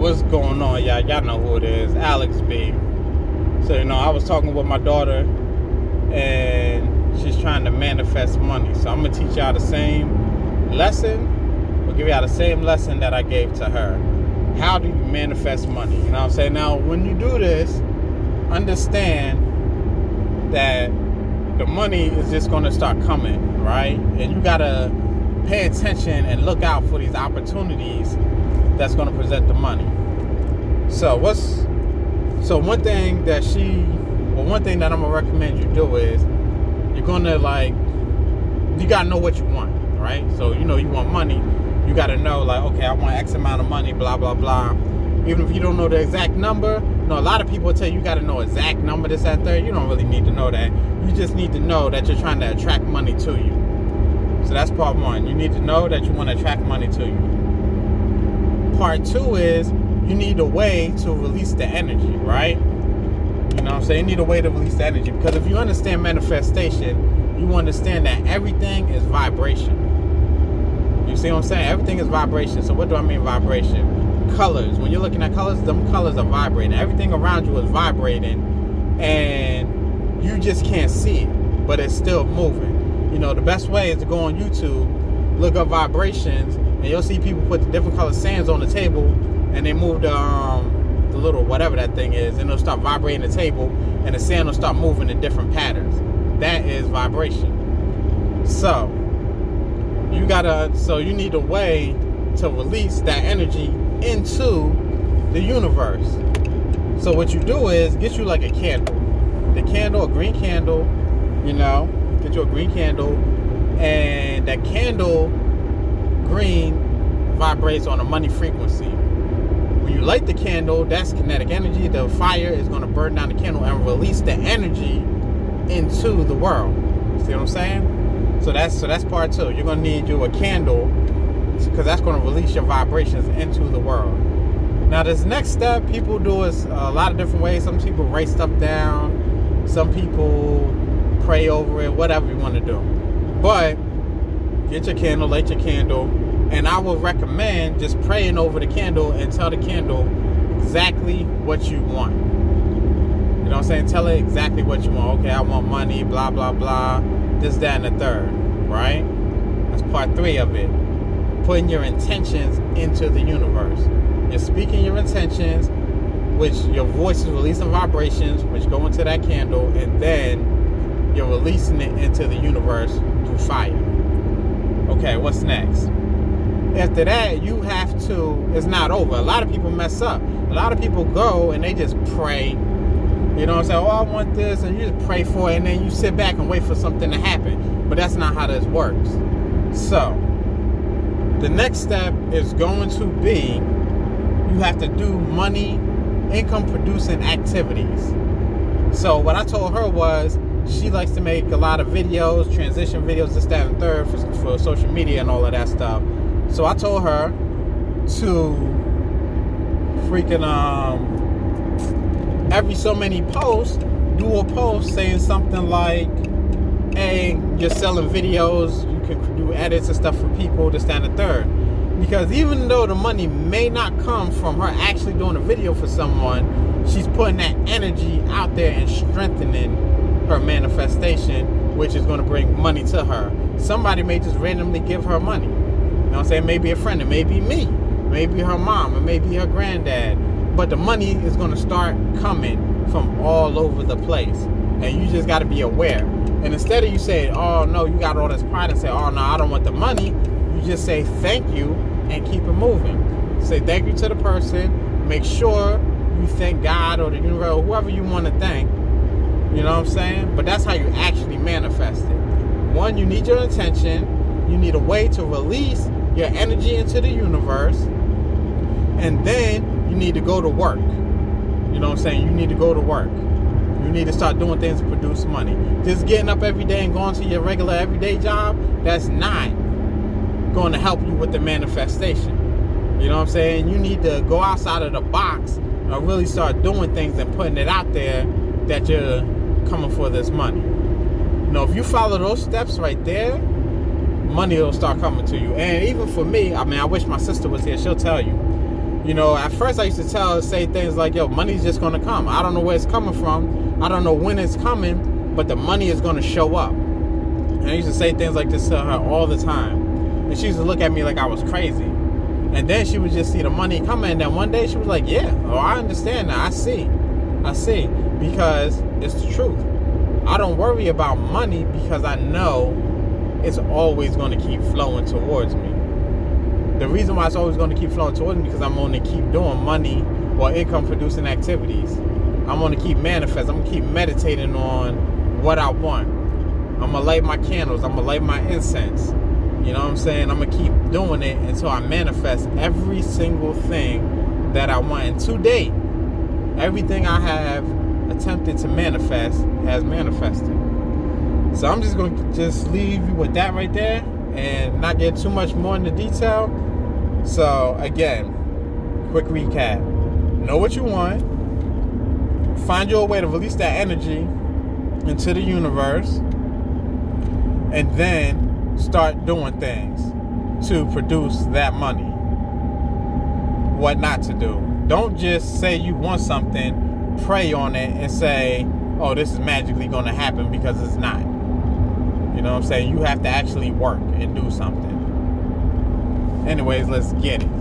what's going on, y'all? Y'all know who it is, Alex B. So, you know, I was talking with my daughter, and she's trying to manifest money. So, I'm gonna teach y'all the same lesson. We'll give y'all the same lesson that I gave to her. How do you manifest money? You know what I'm saying? Now, when you do this, understand that the money is just gonna start coming, right? And you gotta pay attention and look out for these opportunities that's going to present the money. So what's so one thing that she well one thing that I'm gonna recommend you do is you're gonna like you gotta know what you want, right? So you know you want money, you gotta know like okay I want X amount of money, blah blah blah. Even if you don't know the exact number, you know a lot of people tell you you gotta know exact number this that third. You don't really need to know that. You just need to know that you're trying to attract money to you. So that's part one. You need to know that you want to attract money to you. Part two is you need a way to release the energy, right? You know what I'm saying? You need a way to release the energy. Because if you understand manifestation, you understand that everything is vibration. You see what I'm saying? Everything is vibration. So what do I mean vibration? Colors. When you're looking at colors, them colors are vibrating. Everything around you is vibrating and you just can't see it, but it's still moving you know, the best way is to go on YouTube, look up vibrations, and you'll see people put the different color sands on the table, and they move the um, the little whatever that thing is, and it'll start vibrating the table, and the sand will start moving in different patterns. That is vibration. So you gotta, so you need a way to release that energy into the universe. So what you do is get you like a candle, the candle, a green candle, you know, get you a green candle, and that candle green vibrates on a money frequency. When you light the candle, that's kinetic energy. The fire is going to burn down the candle and release the energy into the world. See what I'm saying? So that's so that's part two. You're going to need you a candle because that's going to release your vibrations into the world. Now, this next step, people do is a lot of different ways. Some people write stuff down. Some people pray over it, whatever you want to do. But get your candle, light your candle, and I would recommend just praying over the candle and tell the candle exactly what you want. You know what I'm saying? Tell it exactly what you want. Okay, I want money, blah, blah, blah, this, that, and the third, right? That's part three of it. Putting your intentions into the universe. You're speaking your intentions, which your voice is releasing vibrations, which go into that candle, and then you're releasing it into the universe through fire. Okay, what's next? After that, you have to, it's not over. A lot of people mess up. A lot of people go and they just pray. You know what I'm saying? Oh, I want this, and you just pray for it, and then you sit back and wait for something to happen. But that's not how this works. So, the next step is going to be you have to do money, income producing activities. So, what I told her was she likes to make a lot of videos, transition videos, this, that, and third for, for social media and all of that stuff. So I told her to freaking um every so many posts, do a post saying something like, "Hey, you're selling videos. You can do edits and stuff for people." This, that, and third. Because even though the money may not come from her actually doing a video for someone, she's putting that energy out there and strengthening her manifestation, which is going to bring money to her. Somebody may just randomly give her money. You know what I'm saying? Maybe a friend, it may be me, maybe her mom, it may be her granddad. But the money is going to start coming from all over the place. And you just got to be aware. And instead of you saying, oh no, you got all this pride and say, oh no, I don't want the money, you just say thank you and keep it moving. Say thank you to the person. Make sure you thank God or the universe or whoever you want to thank you know what I'm saying? But that's how you actually manifest it. One, you need your intention. You need a way to release your energy into the universe. And then you need to go to work. You know what I'm saying? You need to go to work. You need to start doing things to produce money. Just getting up every day and going to your regular everyday job, that's not going to help you with the manifestation. You know what I'm saying? You need to go outside of the box and really start doing things and putting it out there that you're coming for this money. You know, if you follow those steps right there, money will start coming to you. And even for me, I mean, I wish my sister was here. She'll tell you. you know, at first I used to tell, say things like, yo, money's just gonna come. I don't know where it's coming from. I don't know when it's coming, but the money is gonna show up. And I used to say things like this to her all the time. And she used to look at me like I was crazy. And then she would just see the money coming. And then one day she was like, yeah, oh, I understand now. I see. I see. Because it's the truth. I don't worry about money because I know it's always going to keep flowing towards me. The reason why it's always going to keep flowing towards me because I'm going to keep doing money or income producing activities. I'm going to keep manifesting. I'm going to keep meditating on what I want. I'm going to light my candles. I'm going to light my incense. You know what I'm saying? I'm going to keep doing it until I manifest every single thing that I want. And to date, everything I have attempted to manifest has manifested. So I'm just going to just leave you with that right there and not get too much more into detail. So again, quick recap. Know what you want. Find your way to release that energy into the universe. And then start doing things to produce that money. What not to do. Don't just say you want something, pray on it, and say, oh, this is magically going to happen because it's not. You know what I'm saying? You have to actually work and do something. Anyways, let's get it.